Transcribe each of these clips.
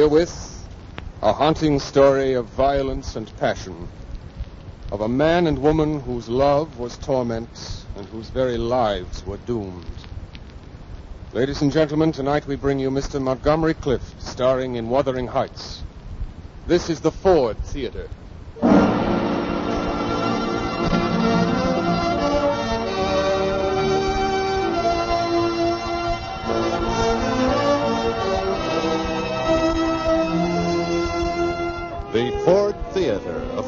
Herewith, a haunting story of violence and passion, of a man and woman whose love was torment and whose very lives were doomed. Ladies and gentlemen, tonight we bring you Mr. Montgomery Clift, starring in Wuthering Heights. This is the Ford Theater.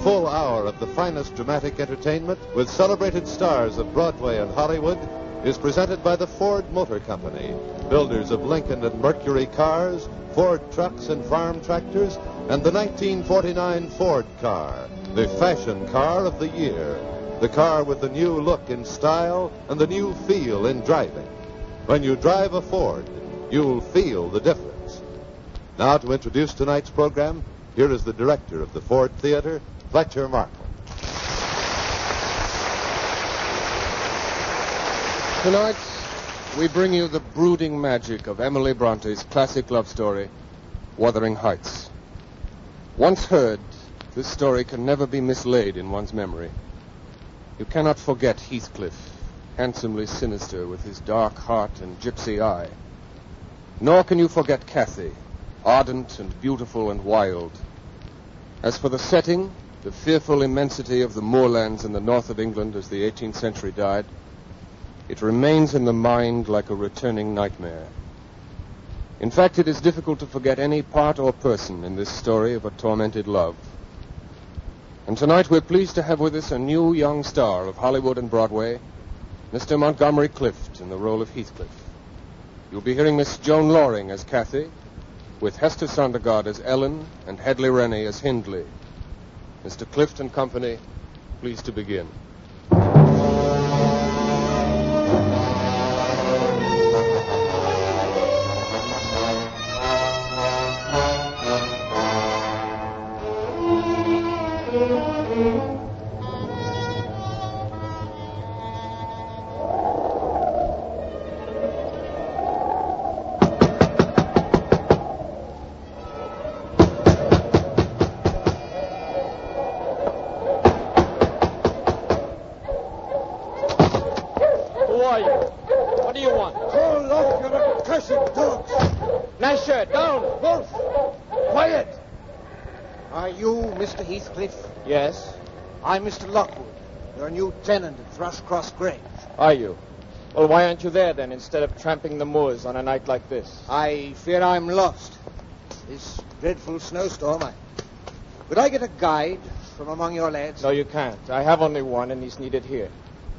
Full hour of the finest dramatic entertainment with celebrated stars of Broadway and Hollywood, is presented by the Ford Motor Company, builders of Lincoln and Mercury cars, Ford trucks and farm tractors, and the 1949 Ford car, the fashion car of the year, the car with the new look and style and the new feel in driving. When you drive a Ford, you'll feel the difference. Now, to introduce tonight's program, here is the director of the Ford Theater, Fletcher Markle. Tonight, we bring you the brooding magic of Emily Bronte's classic love story, Wuthering Heights. Once heard, this story can never be mislaid in one's memory. You cannot forget Heathcliff, handsomely sinister with his dark heart and gypsy eye. Nor can you forget Cathy, ardent and beautiful and wild. As for the setting, the fearful immensity of the moorlands in the north of England as the 18th century died, it remains in the mind like a returning nightmare. In fact, it is difficult to forget any part or person in this story of a tormented love. And tonight we're pleased to have with us a new young star of Hollywood and Broadway, Mr. Montgomery Clift in the role of Heathcliff. You'll be hearing Miss Joan Lorring as Cathy, with Hester Sondergaard as Ellen and Hedley Rennie as Hindley. Mr. Clift and Company, please to begin. Mr. Lockwood, your new tenant at Thrushcross Grange. Are you? Well, why aren't you there then instead of tramping the moors on a night like this? I fear I'm lost. This dreadful snowstorm. I... Could I get a guide from among your lads? No, you can't. I have only one, and he's needed here.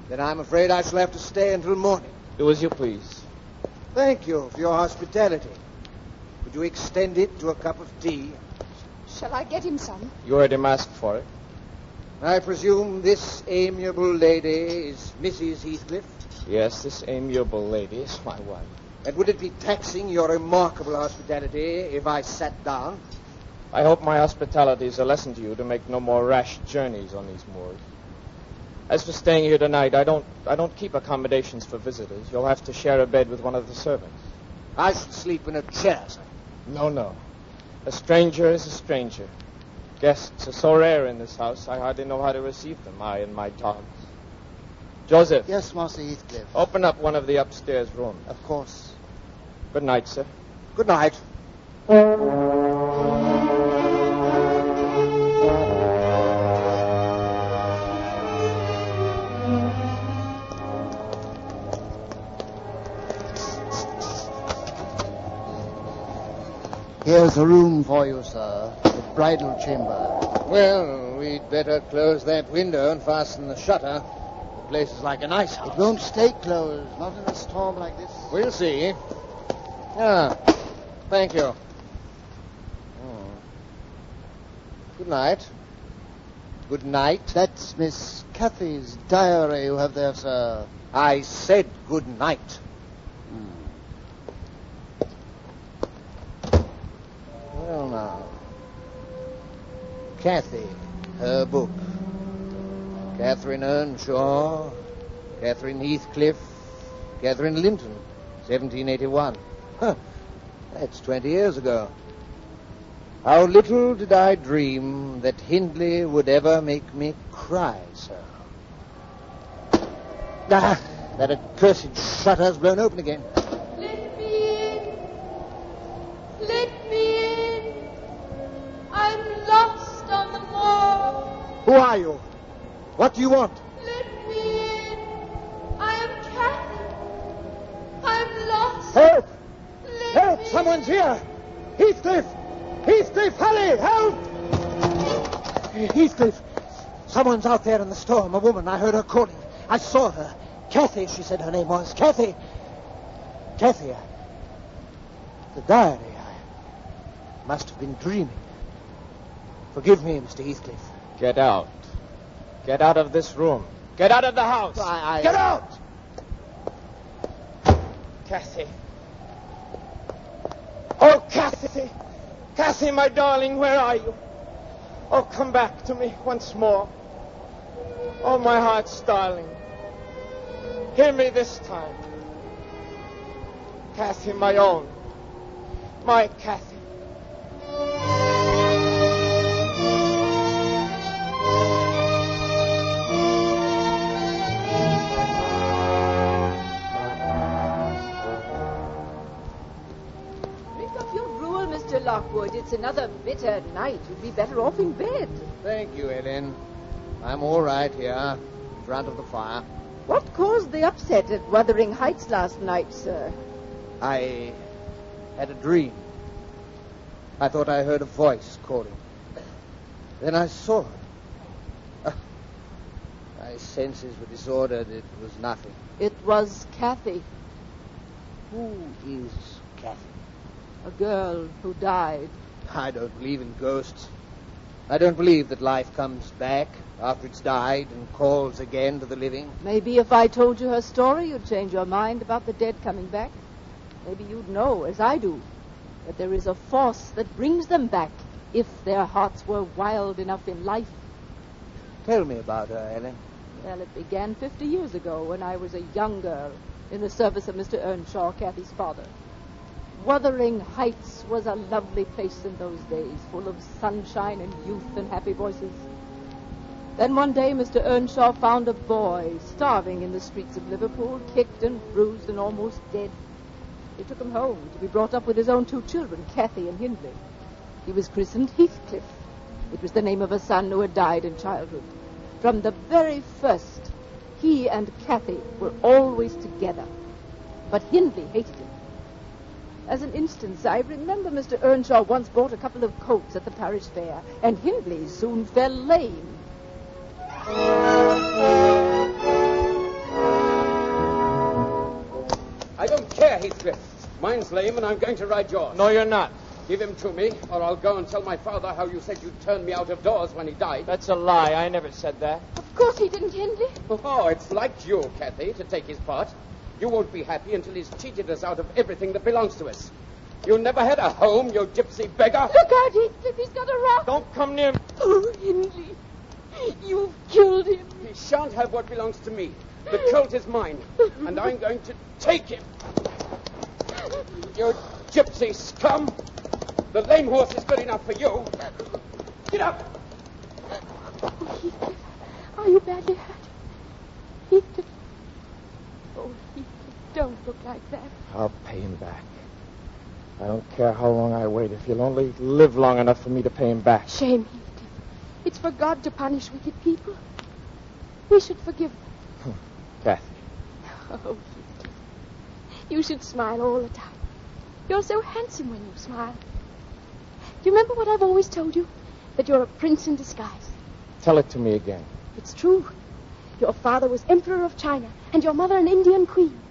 Then I'm afraid I shall have to stay until morning. Do as you please. Thank you for your hospitality. Would you extend it to a cup of tea? Shall I get him some? You already asked for it. I presume this amiable lady is Mrs. Heathcliff? Yes, this amiable lady is my wife. And would it be taxing your remarkable hospitality if I sat down? I hope my hospitality is a lesson to you to make no more rash journeys on these moors. As for staying here tonight, I don't I don't keep accommodations for visitors. You'll have to share a bed with one of the servants. I should sleep in a chair, sir. No, no. A stranger is a stranger. Guests are so rare in this house, I hardly know how to receive them, I and my dogs. Joseph, Yes, Master Heathcliff. open up one of the upstairs rooms. Of course. Good night, sir. Good night. Here's a room for you, sir. Bridal chamber. Well, we'd better close that window and fasten the shutter. The place is like an ice house. It won't stay closed, not in a storm like this. We'll see. Ah, thank you. Hmm. Good night. Good night. That's Miss Cathy's diary you have there, sir. I said good night. Well, now. Cathy, her book. Catherine Earnshaw, Catherine Heathcliff, Catherine Linton, 1781. Huh, that's 20 years ago. How little did I dream that Hindley would ever make me cry so. Ah, that accursed shutter's blown open again. Who are you? What do you want? Let me in. I am Cathy. I'm lost. Help! Let Help! me Someone's here! Heathcliff! Heathcliff, hurry! Help! Heathcliff! Someone's out there in the storm. A woman. I heard her calling. I saw her. Cathy, she said her name was. Cathy. Cathy. I- The diary. I must have been dreaming. Forgive me, Mr. Heathcliff. Get out. Get out of this room. Get out of the house. I, I... Get out! Cathy. Oh, Cathy. Cathy, my darling, where are you? Oh, come back to me once more. Oh, my heart's darling. Hear me this time. Cathy, my own. My Cathy. It's another bitter night. You'd be better off in bed. Thank you, Ellen. I'm all right here, in front of the fire. What caused the upset at Wuthering Heights last night, sir? I had a dream. I thought I heard a voice calling. Then I saw her. Ah, my senses were disordered. It was nothing. It was Cathy, Who is Cathy? a girl who died. I don't believe in ghosts. I don't believe that life comes back after it's died and calls again to the living. Maybe if I told you her story, you'd change your mind about the dead coming back. Maybe you'd know, as I do, that there is a force that brings them back if their hearts were wild enough in life. Tell me about her, Ellen. Well, it began 50 years ago when I was a young girl in the service of Mr. Earnshaw, Cathy's father. Wuthering Heights was a lovely place in those days, full of sunshine and youth and happy voices. Then one day, Mr. Earnshaw found a boy starving in the streets of Liverpool, kicked and bruised and almost dead. He took him home to be brought up with his own two children, Cathy and Hindley. He was christened Heathcliff. It was the name of a son who had died in childhood. From the very first, he and Cathy were always together. But Hindley hated him. As an instance, I remember Mr. Earnshaw once bought a couple of coats at the parish fair, and Hindley soon fell lame. I don't care, Heathcliff. Mine's lame, and I'm going to ride yours. No, you're not. Give him to me, or I'll go and tell my father how you said you turned me out of doors when he died. That's a lie. I never said that. Of course he didn't, Hindley. Oh, it's like you, Cathy, to take his part. You won't be happy until he's cheated us out of everything that belongs to us. You never had a home, you gypsy beggar. Look out, Heathcliff. He's got a rock. Don't come near me. Oh, Hindley. You've killed him. He shan't have what belongs to me. The colt is mine, and I'm going to take him. You gypsy scum! The lame horse is good enough for you. Get up! Oh, Heathcliff. Are you badly hurt? Heathcliff. Don't look like that. I'll pay him back. I don't care how long I wait, if you'll only live long enough for me to pay him back. Shame, Heathcliff. It's for God to punish wicked people. We should forgive them. Hmm. Cathy. Oh, Heathcliff. You should smile all the time. You're so handsome when you smile. Do you remember what I've always told you? That you're a prince in disguise. Tell it to me again. It's true. Your father was Emperor of China, and your mother an Indian queen.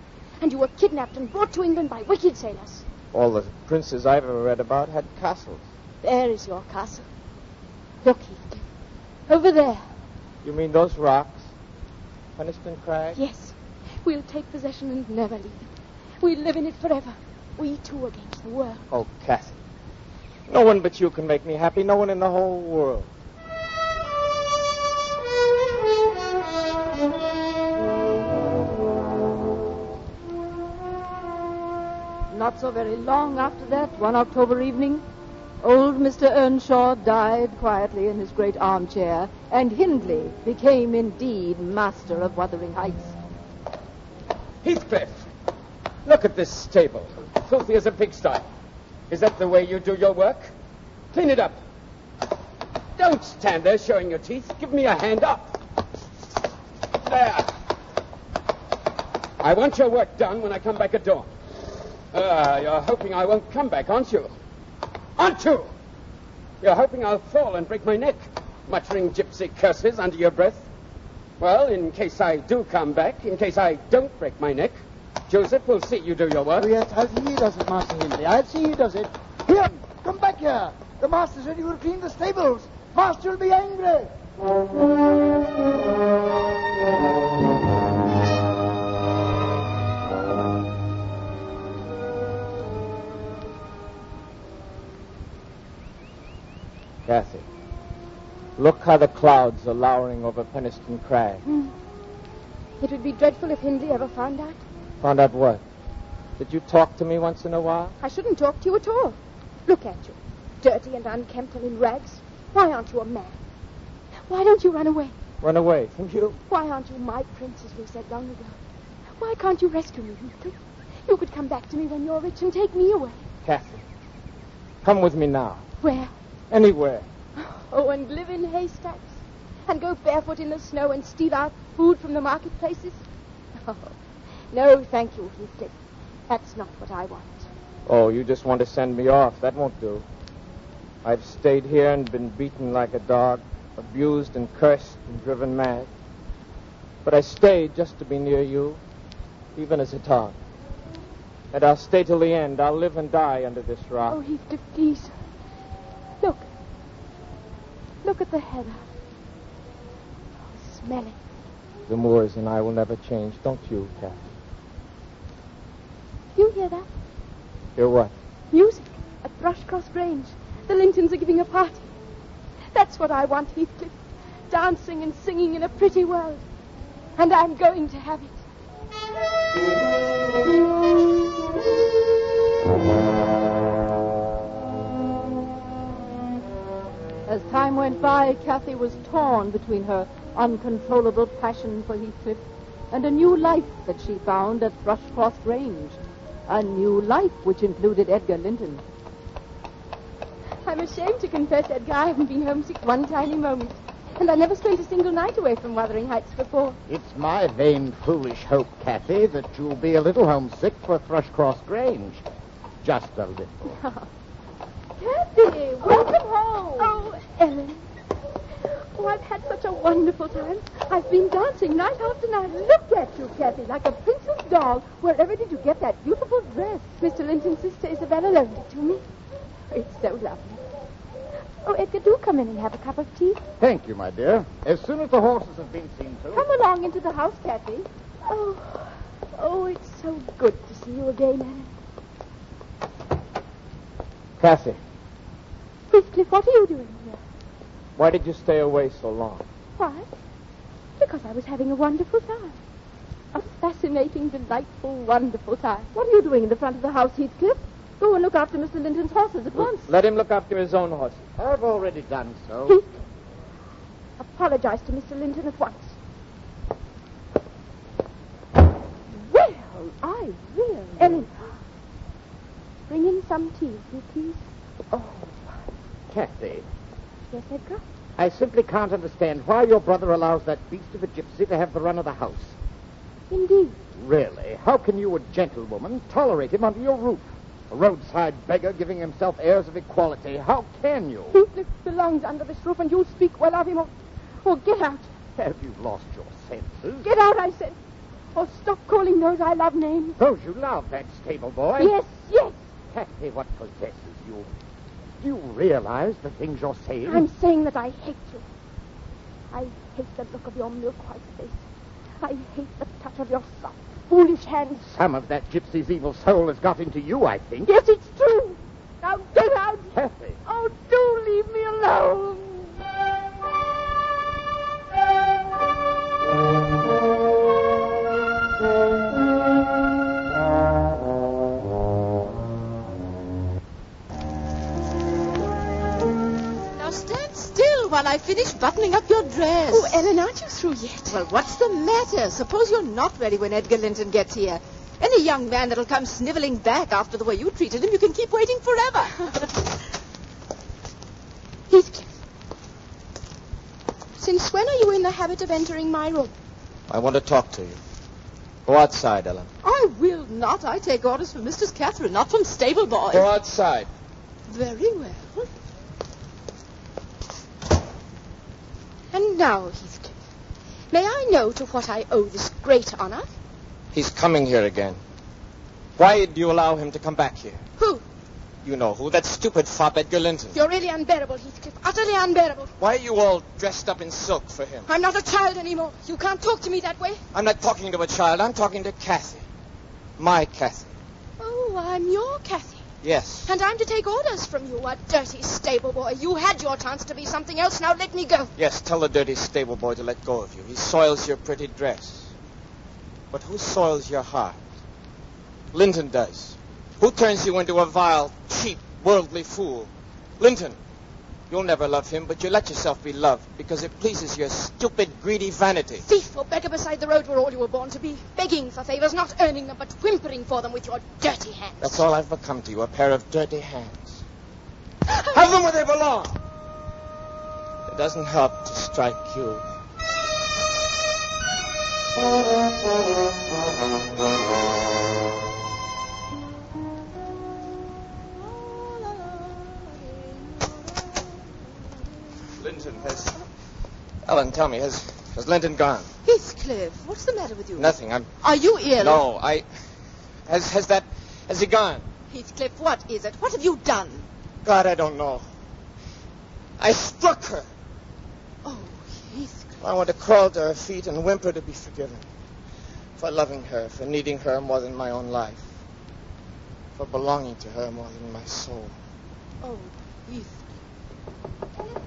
And you were kidnapped and brought to England by wicked sailors. All the princes I've ever read about had castles. There is your castle. Look, Heathcliff. Over there. You mean those rocks? Penistone Crag? Yes. We'll take possession and never leave it. We'll live in it forever. We two against the world. Oh, Cathy. No one but you can make me happy. No one in the whole world. Not so very long after that, one October evening, Old Mr. Earnshaw died quietly in his great armchair, and Hindley became indeed master of Wuthering Heights. Heathcliff, look at this stable. Filthy as a pigsty. Is that the way you do your work? Clean it up. Don't stand there showing your teeth. Give me a hand up. There. I want your work done when I come back at dawn. Ah, you're hoping I won't come back, aren't you? Aren't you? You're hoping I'll fall and break my neck, muttering gypsy curses under your breath. Well, in case I do come back, in case I don't break my neck, Joseph will see you do your work. Oh, yes, I'll see he does it, Master Hindley. I'll see he does it. Here, come back here. The master said you would clean the stables. Master will be angry. Cathy, look how the clouds are lowering over Penistone Crag. Hmm. It would be dreadful if Hindley ever found out. Found out what? Did you talk to me once in a while? I shouldn't talk to you at all. Look at you. Dirty and unkempt and in rags. Why aren't you a man? Why don't you run away? Run away from you? Why aren't you my prince, as we said long ago? Why can't you rescue me, Heathcliff? You could come back to me when you're rich and take me away. Cathy, come with me now. Where? Anywhere. Oh, and live in haystacks? And go barefoot in the snow and steal our food from the marketplaces? Oh, no, thank you, Heathcliff. That's not what I want. Oh, you just want to send me off. That won't do. I've stayed here and been beaten like a dog, abused and cursed and driven mad. But I stayed just to be near you, even as a dog. And I'll stay till the end. I'll live and die under this rock. Oh, Heathcliff, please. Look. Look at the heather. Oh, smell it. The Moors and I will never change. Don't you, Cathy? You hear that? Hear what? Music at Thrushcross Grange. The Lintons are giving a party. That's what I want, Heathcliff. Dancing and singing in a pretty world. And I'm going to have it. As time went by, Cathy was torn between her uncontrollable passion for Heathcliff and a new life that she found at Thrushcross Grange. A new life which included Edgar Linton. I'm ashamed to confess, Edgar, I haven't been homesick one tiny moment. And I never spent a single night away from Wuthering Heights before. It's my vain, foolish hope, Cathy, that you'll be a little homesick for Thrushcross Grange. Just a little. Cathy, welcome home. Oh, Ellen. Oh, I've had such a wonderful time. I've been dancing night after night. Look at you, Cathy, like a princess doll. Wherever did you get that beautiful dress? Mr. Linton's sister Isabella loaned it to me. It's so lovely. Oh, Edgar, do come in and have a cup of tea. Thank you, my dear. As soon as the horses have been seen to. Come along into the house, Cathy. Oh, oh, it's so good to see you again, Ellen. Cathy, Heathcliff, what are you doing here? why did you stay away so long? Why? Because I was having a wonderful time. A fascinating, delightful, wonderful time. What are you doing in the front of the house, Heathcliff? Go and look after Mr. Linton's horses at once. Let him look after his own horses. I've already done so. Heathcliff, apologize to Mr. Linton at once. Well, I really... Ellen, bring in some tea, if you please. Oh, Cathy, Yes, Edgar? I simply can't understand why your brother allows that beast of a gypsy to have the run of the house. Indeed. Really, how can you, a gentlewoman, tolerate him under your roof? A roadside beggar giving himself airs of equality. How can you? Heathcliff belongs under this roof, and you'll speak well of him, or, or get out. Have you lost your senses? Get out, I said. Or stop calling those I love names. Those you love, that stable boy. Yes, yes. Cathy, what possesses you? Do you realize the things you're saying? I'm saying that I hate you. I hate the look of your milk-white face. I hate the touch of your soft, foolish hands. Some of that gypsy's evil soul has got into you, I think. Yes, it's true. Now get out. Cathy. Oh, do leave me alone. Stand still while I finish buttoning up your dress. Oh, Ellen, aren't you through yet? Well, what's the matter? Suppose you're not ready when Edgar Linton gets here. Any young man that'll come sniveling back after the way you treated him, you can keep waiting forever. Heathcliff. Since when are you in the habit of entering my room? I want to talk to you. Go outside, Ellen. I will not. I take orders from Mistress Catherine, not from stable boys. Go outside. Very well. And now, Heathcliff, may I know to what I owe this great honor? He's coming here again. Why do you allow him to come back here? Who? You know who. That stupid fop Edgar Linton. You're really unbearable, Heathcliff. Utterly unbearable. Why are you all dressed up in silk for him? I'm not a child anymore. You can't talk to me that way. I'm not talking to a child. I'm talking to Cathy. My Cathy. Oh, I'm your Cathy. Yes. And I'm to take orders from you, a dirty stable boy. You had your chance to be something else. Now let me go. Yes, tell the dirty stable boy to let go of you. He soils your pretty dress. But who soils your heart? Linton does. Who turns you into a vile, cheap, worldly fool? Linton. You'll never love him, but you let yourself be loved because it pleases your stupid, greedy vanity. Thief or beggar beside the road were all you were born to be. Begging for favors, not earning them, but whimpering for them with your dirty hands. That's all I've become to you, a pair of dirty hands. Have them where they belong. It doesn't help to strike you. Linton has. Ellen, tell me, has has Linton gone? Heathcliff, what's the matter with you? Nothing. I'm. Are you ill? No, I. Has has that? Has he gone? Heathcliff, what is it? What have you done? God, I don't know. I struck her. Oh, Heathcliff. I want to crawl to her feet and whimper to be forgiven. For loving her, for needing her more than my own life. For belonging to her more than my soul. Oh, Heathcliff. Ellen,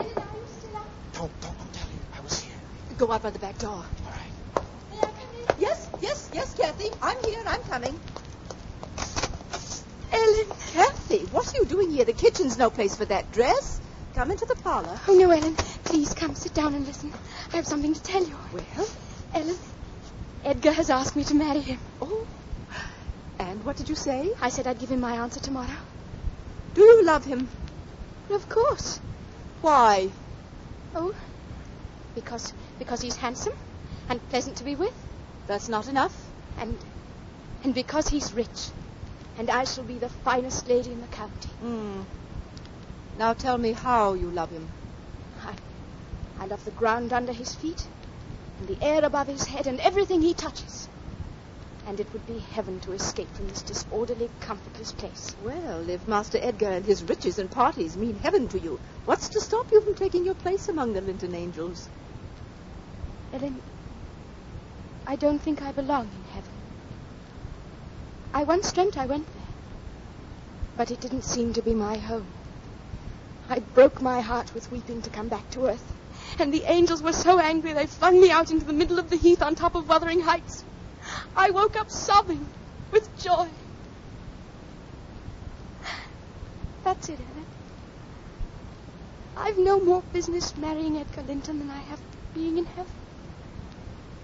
are you still up? Don't, don't, don't tell you. I was here. Go out by the back door. All right. May I come in? Yes, yes, yes, Cathy. I'm here. I'm coming. Ellen. Cathy, what are you doing here? The kitchen's no place for that dress. Come into the parlor. Oh, no, Ellen. Please come sit down and listen. I have something to tell you. Well, Ellen, Edgar has asked me to marry him. oh. And what did you say? I said I'd give him my answer tomorrow. Do you love him? Of course. Why? Oh, because because he's handsome and pleasant to be with, That's not enough. and and because he's rich, and I shall be the finest lady in the county. Hmm. Now tell me how you love him. I, I love the ground under his feet, and the air above his head, and everything he touches. And it would be heaven to escape from this disorderly, comfortless place. Well, if Master Edgar and his riches and parties mean heaven to you, what's to stop you from taking your place among the Linton angels? Ellen, I don't think I belong in heaven. I once dreamt I went there, but it didn't seem to be my home. I broke my heart with weeping to come back to earth, and the angels were so angry they flung me out into the middle of the heath on top of Wuthering Heights. I woke up sobbing with joy. That's it, Ellen. I've no more business marrying Edgar Linton than I have being in heaven.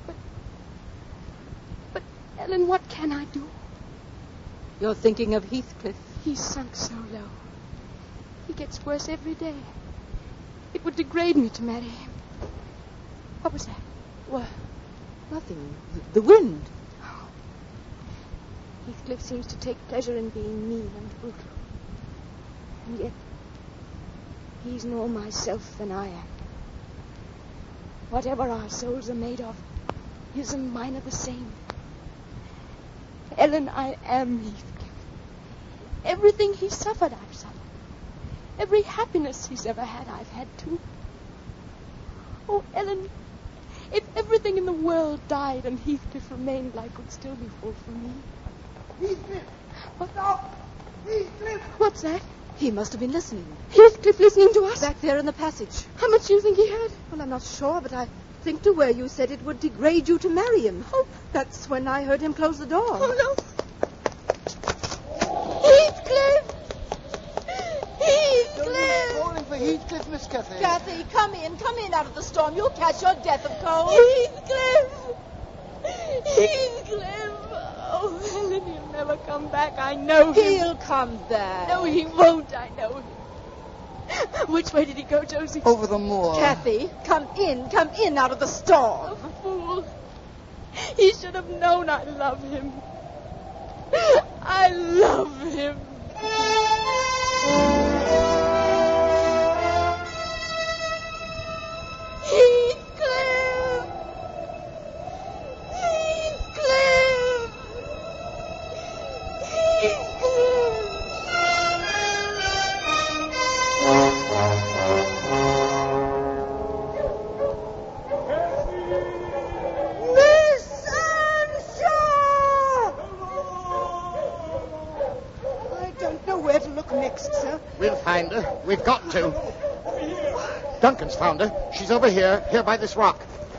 But, but, Ellen, what can I do? You're thinking of Heathcliff. He's sunk so low. He gets worse every day. It would degrade me to marry him. What was that? Well, nothing. The, the wind. Heathcliff seems to take pleasure in being mean and brutal. And yet, he's more myself than I am. Whatever our souls are made of, his and mine are the same. Ellen, I am Heathcliff. Everything he suffered, I've suffered. Every happiness he's ever had, I've had too. Oh, Ellen, if everything in the world died and Heathcliff remained, life would still be full for me. Heathcliff! What? Stop! Heathcliff! What's that? He must have been listening. Heathcliff listening to us? Back there in the passage. How much do you think he had? Well, I'm not sure, but I think to where you said it would degrade you to marry him. Oh, that's when I heard him close the door. Oh, no. Heathcliff! Don't be Heathcliff! calling for Heathcliff, Miss Cathy. Kathy, come in. Come in out of the storm. You'll catch your death of cold. Heathcliff! Heathcliff! Oh, Ellen, he'll never come back. I know him. He'll come back. No, he won't. I know him. Which way did he go, Josie? Over the moor. Cathy, come in. Come in out of the storm. Oh, fool. He should have known I love him. I love him. Found her. She's over here, here by this rock.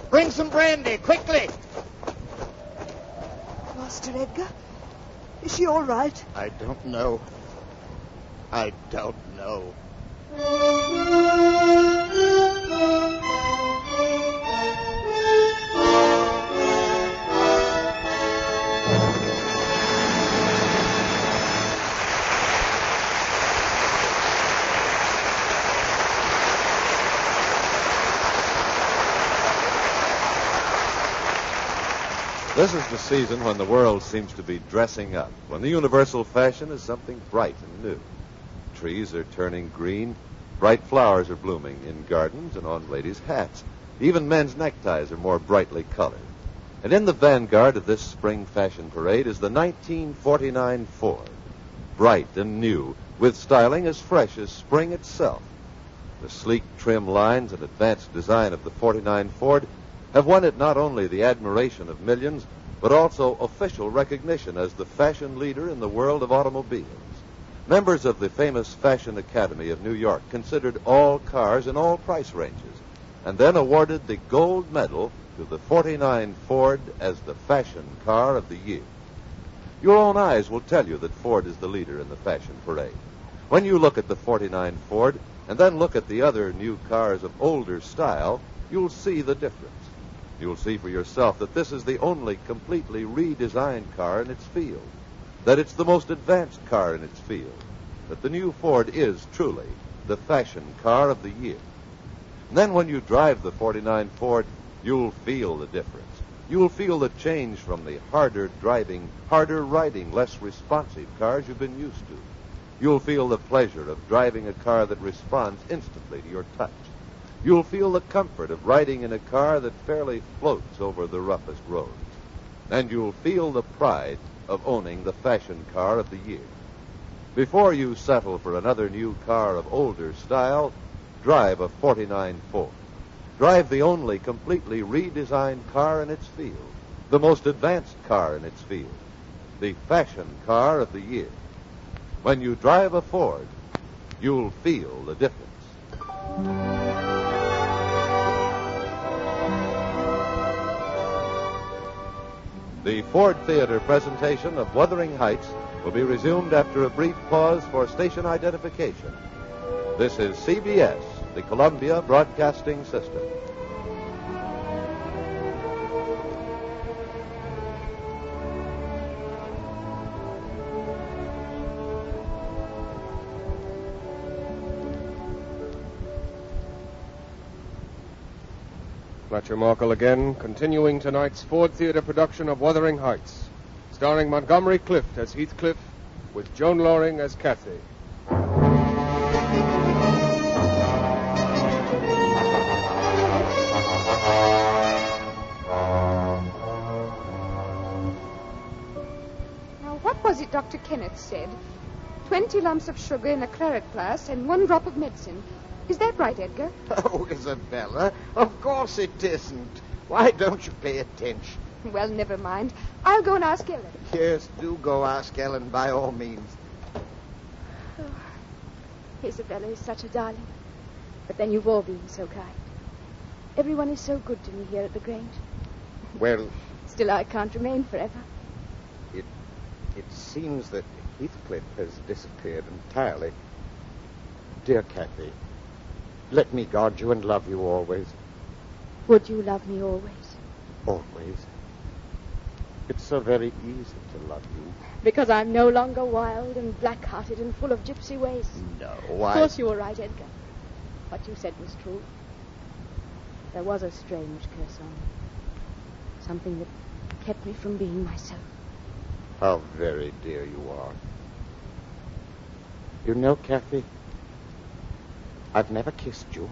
Bring some brandy, quickly. Master Edgar, is she all right? I don't know. I don't know. This is the season when the world seems to be dressing up, when the universal fashion is something bright and new. Trees are turning green, bright flowers are blooming in gardens and on ladies' hats. Even men's neckties are more brightly colored. And in the vanguard of this spring fashion parade is the 1949 Ford, bright and new, with styling as fresh as spring itself. The sleek, trim lines and advanced design of the 49 Ford have won it not only the admiration of millions, but also official recognition as the fashion leader in the world of automobiles. Members of the famous Fashion Academy of New York considered all cars in all price ranges, and then awarded the gold medal to the 49 Ford as the fashion car of the year. Your own eyes will tell you that Ford is the leader in the fashion parade. When you look at the 49 Ford and then look at the other new cars of older style, you'll see the difference. You'll see for yourself that this is the only completely redesigned car in its field, that it's the most advanced car in its field, that the new Ford is truly the fashion car of the year. And then when you drive the 49 Ford, you'll feel the difference. You'll feel the change from the harder driving, harder riding, less responsive cars you've been used to. You'll feel the pleasure of driving a car that responds instantly to your touch. You'll feel the comfort of riding in a car that fairly floats over the roughest roads. And you'll feel the pride of owning the fashion car of the year. Before you settle for another new car of older style, drive a 49 Ford. Drive the only completely redesigned car in its field, the most advanced car in its field, the fashion car of the year. When you drive a Ford, you'll feel the difference. The Ford Theater presentation of Wuthering Heights will be resumed after a brief pause for station identification. This is CBS, the Columbia Broadcasting System. Fletcher Markle again, continuing tonight's Ford Theater production of Wuthering Heights, starring Montgomery Clift as Heathcliff, with Joan Lorring as Cathy. Now, what was it Dr. Kenneth said? Twenty lumps of sugar in a claret glass and one drop of medicine. Is that right, Edgar? Oh, Isabella, of course it isn't. Why don't you pay attention? Well, never mind. I'll go and ask Ellen. Yes, do go ask Ellen by all means. Oh, Isabella is such a darling. But then you've all been so kind. Everyone is so good to me here at the Grange. Well, Still, I can't remain forever. it it seems that Heathcliff has disappeared entirely. Dear Cathy, Let me guard you and love you always. Would you love me always? Always. It's so very easy to love you. Because I'm no longer wild and black-hearted and full of gypsy ways. No, Of I... course you were right, Edgar. What you said was true. There was a strange curse on me. Something that kept me from being myself. How very dear you are. You know, Cathy, I've never kissed you.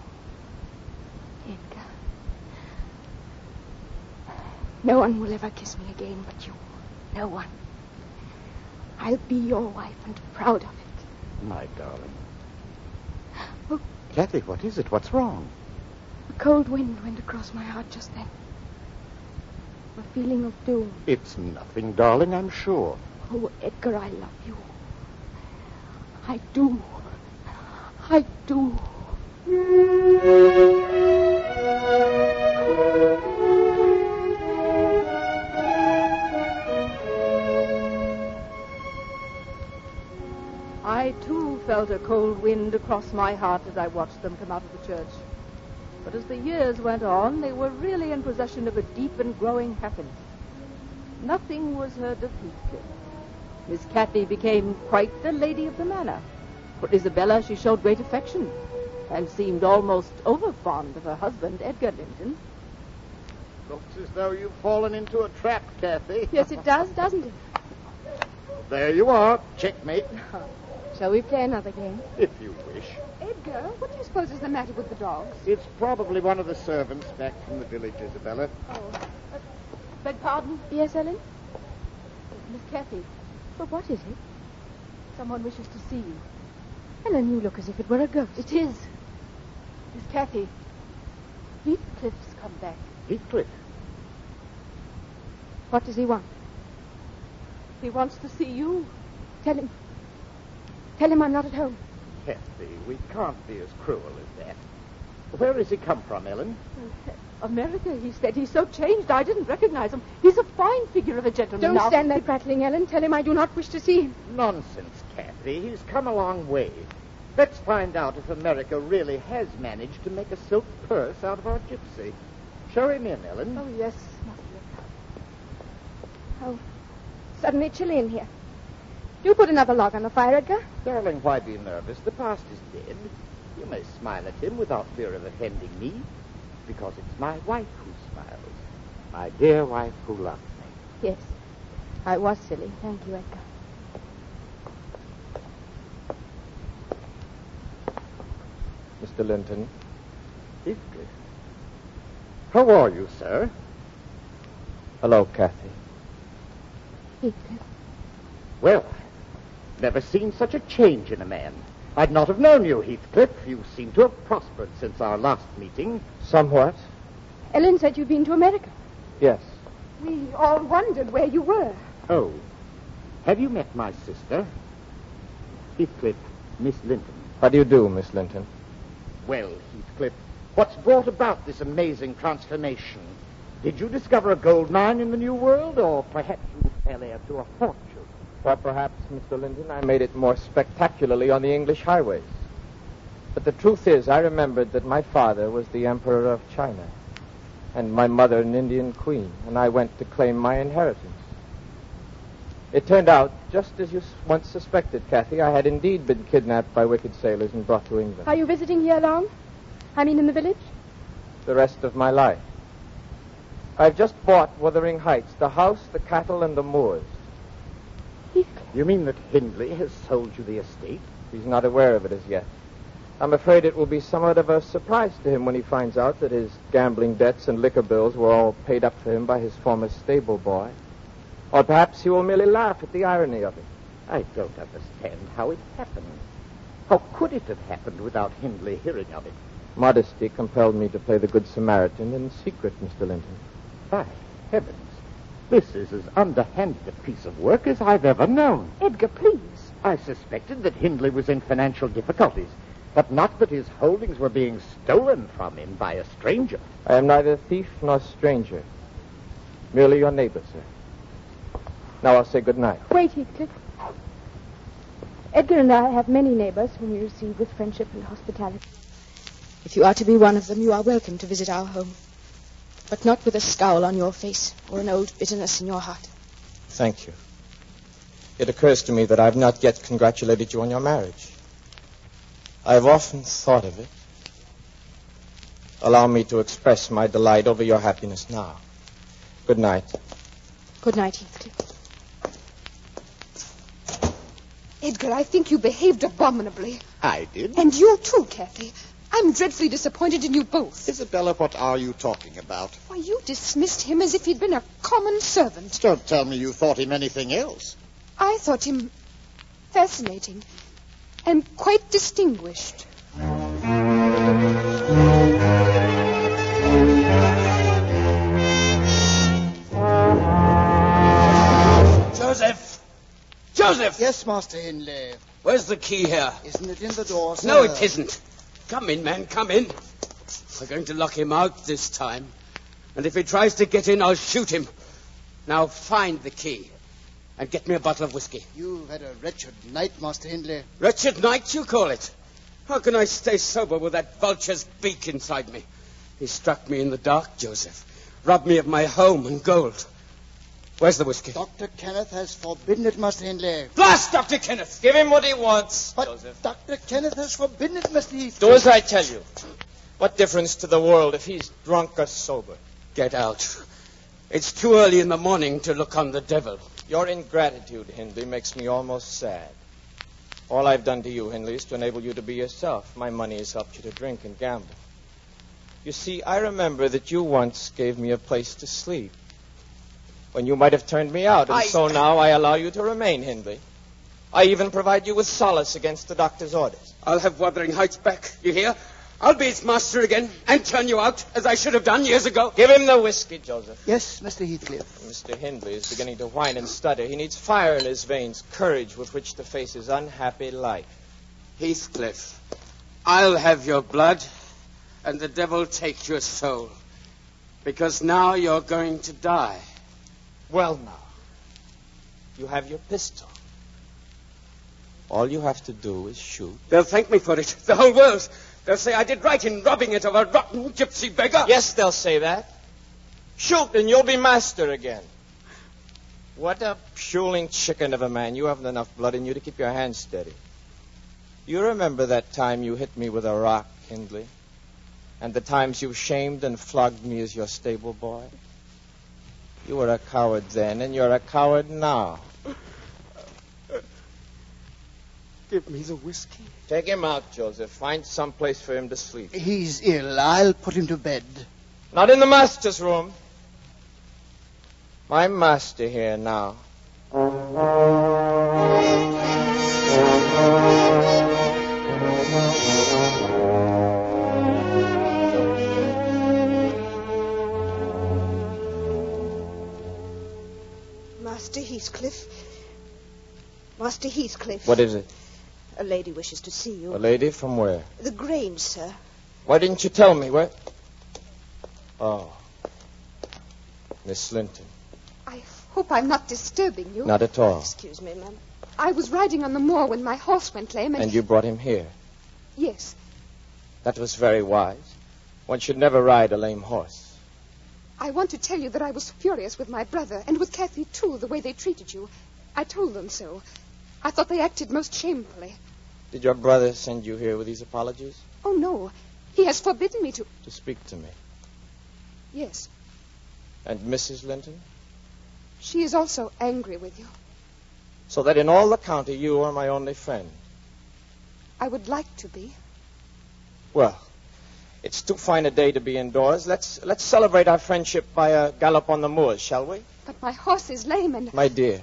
Edgar. No one will ever kiss me again but you. No one. I'll be your wife and proud of it. My darling. Oh. Cathy, what is it? What's wrong? A cold wind went across my heart just then. A feeling of doom. It's nothing, darling, I'm sure. Oh, Edgar, I love you. I do. I do. I too felt a cold wind across my heart as I watched them come out of the church. But as the years went on, they were really in possession of a deep and growing happiness. Nothing was heard of Heathcliff. Miss Cathy became quite the lady of the manor. For Isabella, she showed great affection and seemed almost over fond of her husband, Edgar Linton. Looks as though you've fallen into a trap, Cathy. Yes, it does, doesn't it? There you are. Checkmate, Shall we play another game? if you wish. Edgar, what do you suppose is the matter with the dogs? It's probably one of the servants back from the village, Isabella. Oh, uh, beg pardon, Yes, Ellen? Miss Cathy. But what is it? Someone wishes to see you. Ellen, you look as if it were a ghost. It is. Miss Cathy. Heathcliff's come back. Heathcliff. What does he want? He wants to see you. Tell him. Tell him I'm not at home. Cathy, we can't be as cruel as that. Where has he come from, Ellen? Uh, America, he said. He's so changed, I didn't recognize him. He's a fine figure of a gentleman Don't now. stand there prattling, Ellen. Tell him I do not wish to see him. Nonsense, Cathy. He's come a long way. Let's find out if America really has managed to make a silk purse out of our gypsy. Show him in, Ellen. Oh, yes, Oh, suddenly chilly in here. Do put another log on the fire, Edgar. Darling, why be nervous? The past is dead. You may smile at him without fear of offending me, because it's my wife who smiles. My dear wife who loves me. Yes. I was silly. Thank you, Edgar. Mr. Linton. Heathcliff. How are you, sir? Hello, Cathy. Heathcliff. Well, never seen such a change in a man. I'd not have known you, Heathcliff. You seem to have prospered since our last meeting. Somewhat. Ellen said you'd been to America. Yes. We all wondered where you were. Oh, have you met my sister? Heathcliff, Miss Linton. How do you do, Miss Linton? Well, Heathcliff, what's brought about this amazing transformation? Did you discover a gold mine in the New World, or perhaps you fell heir to a fortune? Or perhaps, Mr. Linton, I made it more spectacularly on the English highways. But the truth is, I remembered that my father was the Emperor of China, and my mother an Indian queen, and I went to claim my inheritance. It turned out, just as you once suspected, Cathy, I had indeed been kidnapped by wicked sailors and brought to England. Are you visiting here long? I mean in the village? the rest of my life. I've just bought Wuthering Heights, the house, the cattle, and the moors. Heathcliff. You mean that Hindley has sold you the estate? He's not aware of it as yet. I'm afraid it will be somewhat of a surprise to him when he finds out that his gambling debts and liquor bills were all paid up for him by his former stable boy. Or perhaps he will merely laugh at the irony of it. I don't understand how it happened. How could it have happened without Hindley hearing of it? Modesty compelled me to play the Good Samaritan in secret, Mr. Linton. By heavens, this is as underhanded a piece of work as I've ever known. Edgar, please. I suspected that Hindley was in financial difficulties, but not that his holdings were being stolen from him by a stranger. I am neither thief nor stranger. Merely your neighbor, sir. Now I'll say good night. Wait, Heathcliff. Edgar and I have many neighbors whom we receive with friendship and hospitality. If you are to be one of them, you are welcome to visit our home. But not with a scowl on your face or an old bitterness in your heart. Thank you. It occurs to me that I've not yet congratulated you on your marriage. I've often thought of it. Allow me to express my delight over your happiness now. Good night. Good night, Heathcliff. Edgar, I think you behaved abominably. I did. And you too, Cathy. I'm dreadfully disappointed in you both. Isabella, what are you talking about? Why, you dismissed him as if he'd been a common servant. Don't tell me you thought him anything else. I thought him fascinating and quite distinguished. Joseph! Yes, Master Hindley. Where's the key here? Isn't it in the door, sir? No, it isn't. Come in, man, come in. We're going to lock him out this time. And if he tries to get in, I'll shoot him. Now find the key and get me a bottle of whiskey. You've had a wretched night, Master Hindley. Wretched night, you call it? How can I stay sober with that vulture's beak inside me? He struck me in the dark, Joseph. Robbed me of my home and gold. Where's the whiskey? Dr. Kenneth has forbidden it, Master Hindley. Blast Dr. Kenneth! Give him what he wants, But Joseph. Dr. Kenneth has forbidden it, Mr. Heathcliff. Do as I tell you. What difference to the world if he's drunk or sober? Get out. It's too early in the morning to look on the devil. Your ingratitude, Hindley, makes me almost sad. All I've done to you, Hindley, is to enable you to be yourself. My money has helped you to drink and gamble. You see, I remember that you once gave me a place to sleep when you might have turned me out, and I- so now I allow you to remain, Hindley. I even provide you with solace against the doctor's orders. I'll have Wuthering Heights back, you hear? I'll be its master again and turn you out, as I should have done years ago. Give him the whiskey, Joseph. Yes, Mr. Heathcliff. Mr. Hindley is beginning to whine and stutter. He needs fire in his veins, courage with which to face his unhappy life. Heathcliff, I'll have your blood, and the devil take your soul. Because now you're going to die. Well, now, you have your pistol. All you have to do is shoot. They'll thank me for it. The whole world. They'll say I did right in robbing it of a rotten gypsy beggar. Yes, they'll say that. Shoot, and you'll be master again. What a puling chicken of a man. You haven't enough blood in you to keep your hands steady. You remember that time you hit me with a rock, Hindley? And the times you shamed and flogged me as your stable boy? You were a coward then, and you're a coward now. Give me the whiskey. Take him out, Joseph. Find some place for him to sleep. He's ill. I'll put him to bed. Not in the master's room. My master here now. Master Heathcliff. Master Heathcliff. What is it? A lady wishes to see you. A lady from where? The Grange, sir. Why didn't you tell me? Where? Oh. Miss Linton. I hope I'm not disturbing you. Not at all. Excuse me, ma'am. I was riding on the moor when my horse went lame, and, And you brought him here. yes, That was very wise. One should never ride a lame horse. I want to tell you that I was furious with my brother and with Cathy too, the way they treated you. I told them so. I thought they acted most shamefully. Did your brother send you here with these apologies? Oh no, he has forbidden me to. To speak to me. Yes, And Mrs. Linton? she is also angry with you. So that in all the county you are my only friend. I would like to be. Well, it's too fine a day to be indoors. Let's let's celebrate our friendship by a gallop on the moors, shall we? But my horse is lame, and My dear,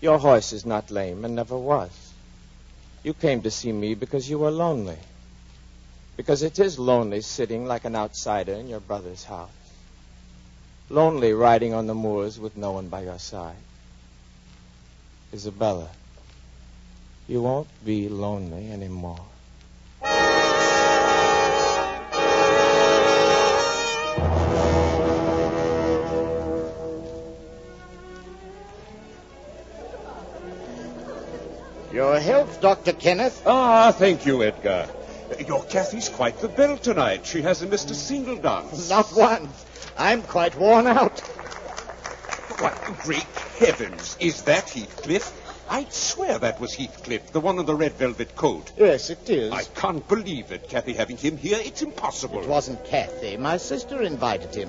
your horse is not lame and never was. You came to see me because you were lonely. Because it is lonely sitting like an outsider in your brother's house. Lonely riding on the moors with no one by your side. Isabella, you won't be lonely anymore. Your health, Dr. Kenneth. Ah, thank you, Edgar. Your Cathy's quite the belle tonight. She hasn't missed a single dance. Not one. I'm quite worn out. What great heavens! Is that Heathcliff? I'd swear that was Heathcliff, the one in the red velvet coat. Yes, it is. I can't believe it, Cathy having him here. It's impossible. It wasn't Cathy. My sister invited him.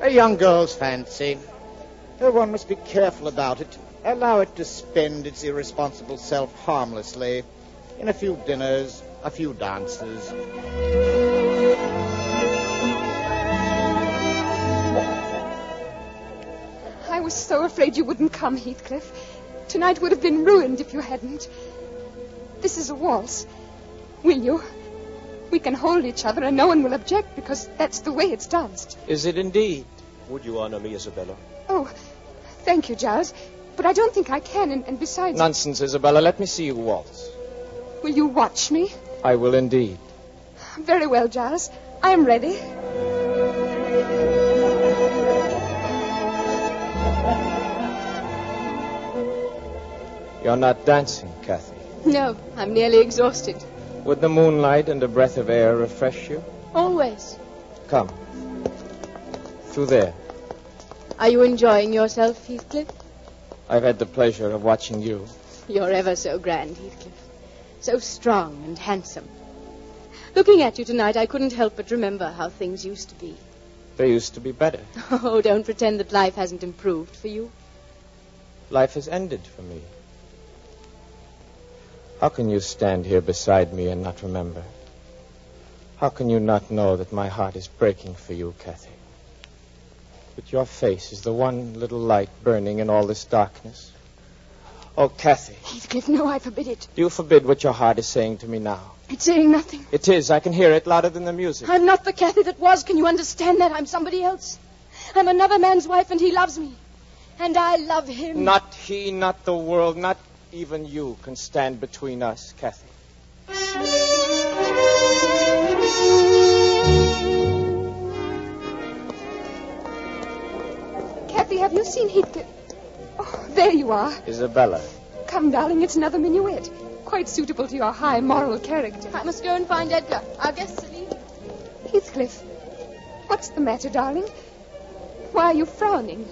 A young girl's fancy. Uh, One must be careful about it. Allow it to spend its irresponsible self harmlessly in a few dinners, a few dances. I was so afraid you wouldn't come, Heathcliff. Tonight would have been ruined if you hadn't. This is a waltz. Will you? We can hold each other and no one will object because that's the way it's danced. Is it indeed? Would you honor me, Isabella? Oh, thank you, Giles. But I don't think I can, and, and besides, Nonsense, Isabella. Let me see you waltz. will you watch me? I will indeed. Very well, Giles. I am ready. You're not dancing, Cathy. No, I'm nearly exhausted. Would the moonlight and a breath of air refresh you? Always. Come. Through there. Are you enjoying yourself, Heathcliff? I've had the pleasure of watching you. You're ever so grand, Heathcliff. So strong and handsome. Looking at you tonight, I couldn't help but remember how things used to be. They used to be better. Oh, don't pretend that life hasn't improved for you. Life has ended for me. How can you stand here beside me and not remember? How can you not know that my heart is breaking for you, Cathy? That your face is the one little light burning in all this darkness? Oh, Cathy, Heathcliff, no, I forbid it. do you forbid what your heart is saying to me now? It's saying nothing. It is. I can hear it louder than the music. I'm not the Cathy that was. Can you understand that? I'm somebody else. I'm another man's wife, and he loves me. And I love him. Not he, not the world, not even you can stand between us, Cathy. Cathy, have you seen Heathcliff? Oh, there you are. Isabella. Come, darling, it's another minuet. Quite suitable to your high moral character. I must go and find Edgar. Our guests are leaving. Heathcliff, what's the matter, darling? Why are you frowning?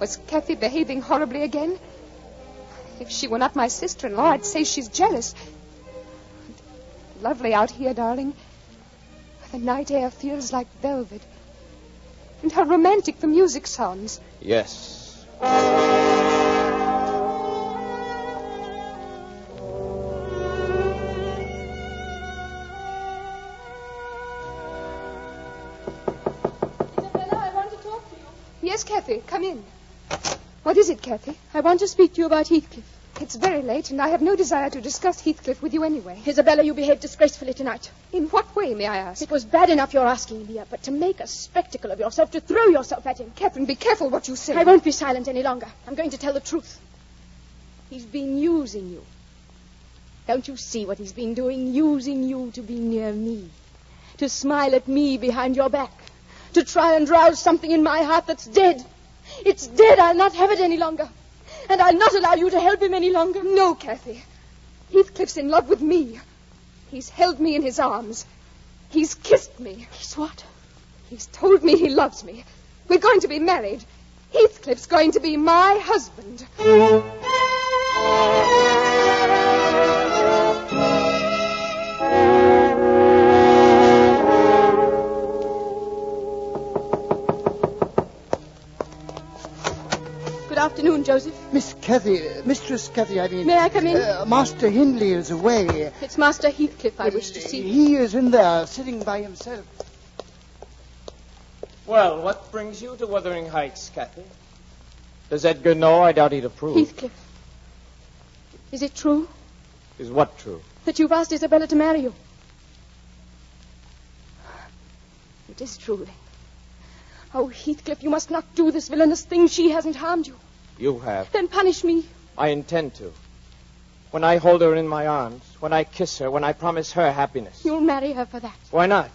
Was Cathy behaving horribly again? If she were not my sister-in-law, I'd say she's jealous. Lovely out here, darling. The night air feels like velvet. And how romantic the music sounds. Yes. Isabella, I want to talk to you. Yes, Cathy, come in. What is it, Cathy? I want to speak to you about Heathcliff. It's very late, and I have no desire to discuss Heathcliff with you anyway. Isabella, you behaved disgracefully tonight. In what way, may I ask? It was bad enough your asking me, but to make a spectacle of yourself, to throw yourself at him. Catherine, be careful what you say. I won't be silent any longer. I'm going to tell the truth. He's been using you. Don't you see what he's been doing? Using you to be near me. To smile at me behind your back. To try and rouse something in my heart that's dead. It's dead. I'll not have it any longer. And I'll not allow you to help him any longer. No, Cathy. Heathcliff's in love with me. He's held me in his arms. He's kissed me. He's what? He's told me he loves me. We're going to be married. Heathcliff's going to be my husband. Afternoon, Joseph. Miss Cathy, uh, Mistress Cathy, I mean. May I come in? Uh, Master Hindley is away. It's Master Heathcliff I wish to see. He is in there, sitting by himself. Well, what brings you to Wuthering Heights, Cathy? Does Edgar know? I doubt he'd approve. Heathcliff. Is it true Is what true? that you've asked Isabella to marry you? It is true. Oh, Heathcliff, you must not do this villainous thing. She hasn't harmed you. You have. Then punish me. I intend to. When I hold her in my arms, when I kiss her, when I promise her happiness. You'll marry her for that. Why not?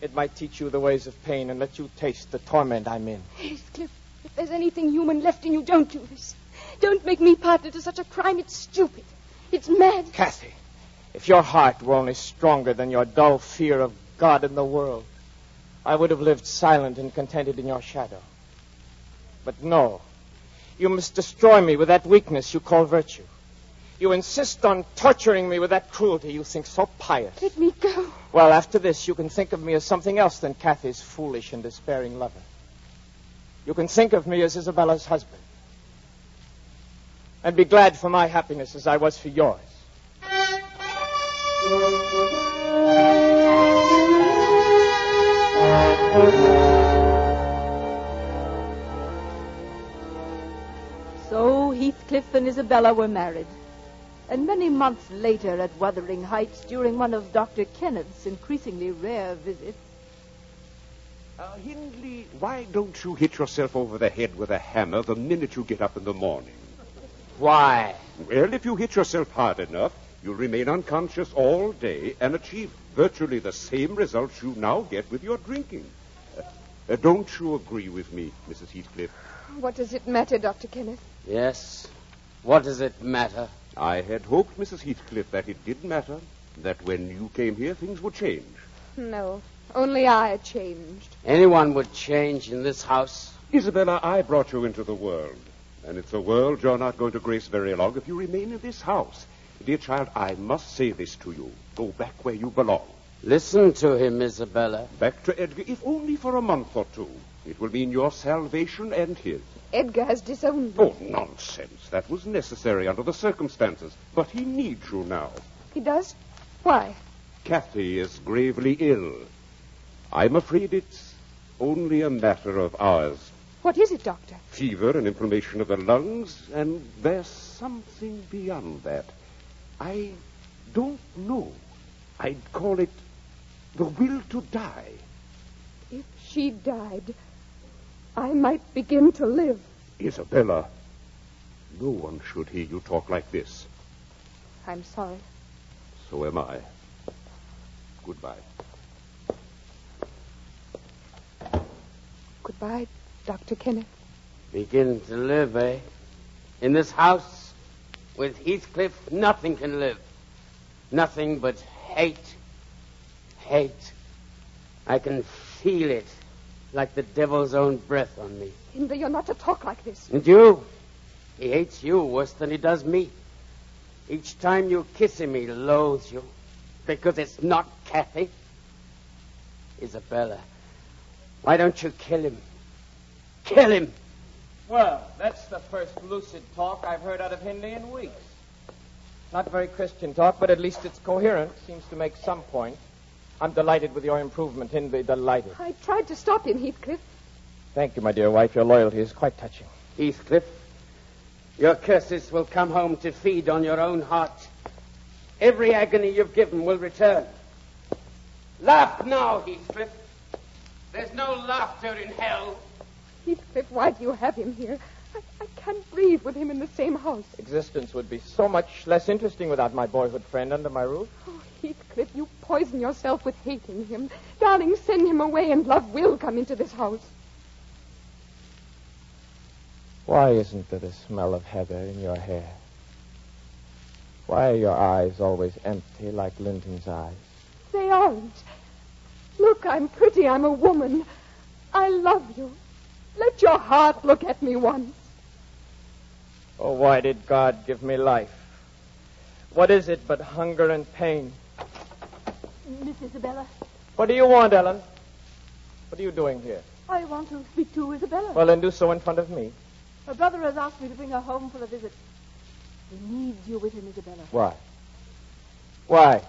It might teach you the ways of pain and let you taste the torment I'm in. Heathcliff, if there's anything human left in you, don't do this. Don't make me partner to such a crime. It's stupid. It's mad. Cathy, If your heart were only stronger than your dull fear of God and the world, I would have lived silent and contented in your shadow. But no, you must destroy me with that weakness you call virtue. You insist on torturing me with that cruelty you think so pious. Let me go. Well, after this, you can think of me as something else than Cathy's foolish and despairing lover. You can think of me as Isabella's husband. And be glad for my happiness as I was for yours. So Heathcliff and Isabella were married. And many months later at Wuthering Heights, during one of Dr. Kenneth's increasingly rare visits, Uh, Hindley, why don't you hit yourself over the head with a hammer the minute you get up in the morning? Why? Well, if you hit yourself hard enough, you'll remain unconscious all day and achieve virtually the same results you now get with your drinking. Uh, uh, don't you agree with me, Mrs. Heathcliff? What does it matter, Dr. Kenneth? Yes. What does it matter? I had hoped, Mrs. Heathcliff, that it did matter, that when you came here, things would change. No, only I changed. Anyone would change in this house. Isabella, I brought you into the world. And it's a world you're not going to grace very long if you remain in this house. Dear child, I must say this to you. Go back where you belong. Listen to him, Isabella. Back to Edgar, if only for a month or two. It will mean your salvation and his. Edgar has disowned me. Oh, nonsense. That was necessary under the circumstances. But he needs you now. He does? Why? Cathy is gravely ill. I'm afraid it's only a matter of hours. What is it, Doctor? Fever and inflammation of the lungs, and there's something beyond that. I don't know. I'd call it the will to die. If she died, I might begin to live. Isabella, no one should hear you talk like this. I'm sorry. So am I. Goodbye. Goodbye, Dr. Kenneth. Begin to live, eh? In this house, with Heathcliff, nothing can live. Nothing but hate. Hate. I can feel it like the devil's own breath on me. Hindley, you're not to talk like this. And you? He hates you worse than he does me. Each time you kiss him, he loathes you. Because it's not Cathy. Isabella, why don't you kill him? Kill him! Well, that's the first lucid talk I've heard out of Hindley in weeks. Not very Christian talk, but at least it's coherent. Seems to make some point. I'm delighted with your improvement, Hindley. Delighted. I tried to stop him, Heathcliff. Thank you, my dear wife. Your loyalty is quite touching. Heathcliff, your curses will come home to feed on your own heart. Every agony you've given will return. Laugh now, Heathcliff. There's no laughter in hell. Heathcliff, why do you have him here? I, I can't breathe with him in the same house. Existence would be so much less interesting without my boyhood friend under my roof. Oh, Heathcliff, you poison yourself with hating him. Darling, send him away and love will come into this house. Why isn't there the smell of heather in your hair? Why are your eyes always empty like Linton's eyes? They aren't. Look, I'm pretty. I'm a woman. I love you. Let your heart look at me once. Oh, why did God give me life? What is it but hunger and pain? Miss Isabella, What do you want, Ellen? What are you doing here? I want to speak to Isabella. Well, then do so in front of me. Her brother has asked me to bring her home for a visit. He needs you with him, Isabella. Why? Why?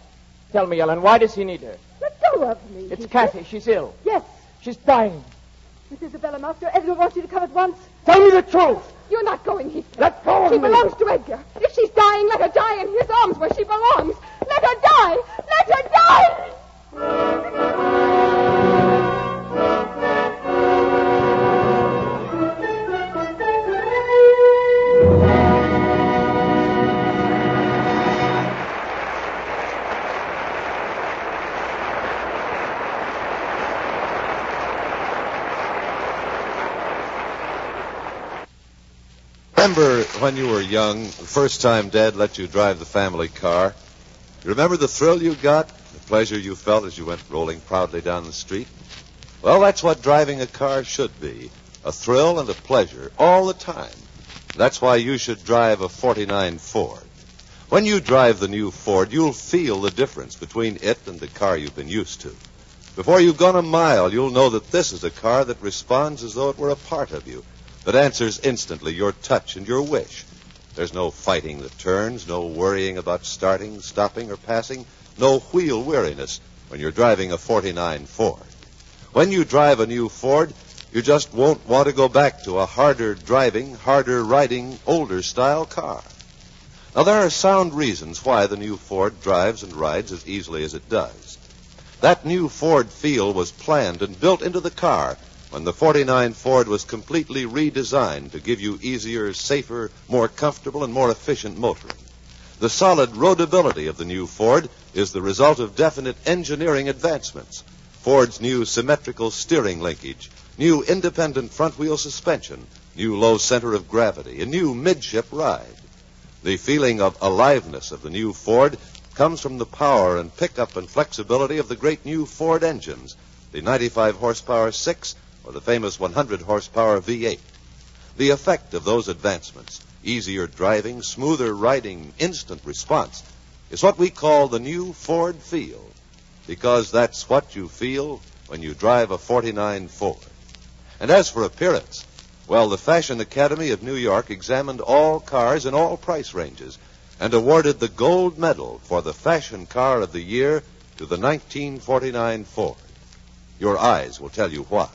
Tell me, Ellen, why does he need her? Let go of me. It's. Cathy. She's ill. Yes, She's dying. Miss Isabella, Master Edgar wants you to come at once. Tell me the truth. You're not going, Heathcliff. Let go of She me. belongs to Edgar. If she's dying, let her die in his arms where she belongs. Let her die. Let her die. Remember when you were young, the first time Dad let you drive the family car? You remember the thrill you got? The pleasure you felt as you went rolling proudly down the street? Well, that's what driving a car should be. A thrill and a pleasure all the time. That's why you should drive a 49 Ford. When you drive the new Ford, you'll feel the difference between it and the car you've been used to. Before you've gone a mile, you'll know that this is a car that responds as though it were a part of you, that answers instantly your touch and your wish. There's no fighting the turns, no worrying about starting, stopping, or passing, no wheel weariness when you're driving a 49 Ford. When you drive a new Ford, you just won't want to go back to a harder driving, harder riding, older style car. Now, there are sound reasons why the new Ford drives and rides as easily as it does. That new Ford feel was planned and built into the car when the 49 Ford was completely redesigned to give you easier, safer, more comfortable, and more efficient motoring. The solid roadability of the new Ford is the result of definite engineering advancements. Ford's new symmetrical steering linkage, new independent front wheel suspension, new low center of gravity, a new midship ride. The feeling of aliveness of the new Ford comes from the power and pickup and flexibility of the great new Ford engines, the 95 horsepower 6 or the famous 100 horsepower V8. The effect of those advancements, easier driving, smoother riding, instant response, is what we call the new Ford feel, because that's what you feel when you drive a 49 Ford. And as for appearance, well, the Fashion Academy of New York examined all cars in all price ranges and awarded the gold medal for the fashion car of the year to the 1949 Ford. Your eyes will tell you why.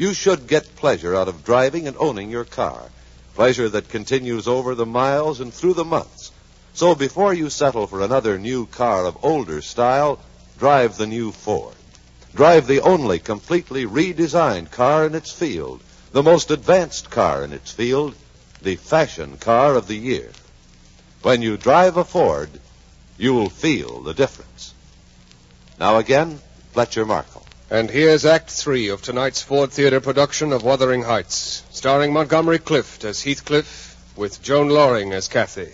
You should get pleasure out of driving and owning your car, pleasure that continues over the miles and through the months. So before you settle for another new car of older style, drive the new Ford. Drive the only completely redesigned car in its field, the most advanced car in its field, the fashion car of the year. When you drive a Ford, you'll feel the difference. Now again, Fletcher Markle. And here's Act Three of tonight's Ford Theater production of Wuthering Heights, starring Montgomery Clift as Heathcliff, with Joan Lorring as Cathy.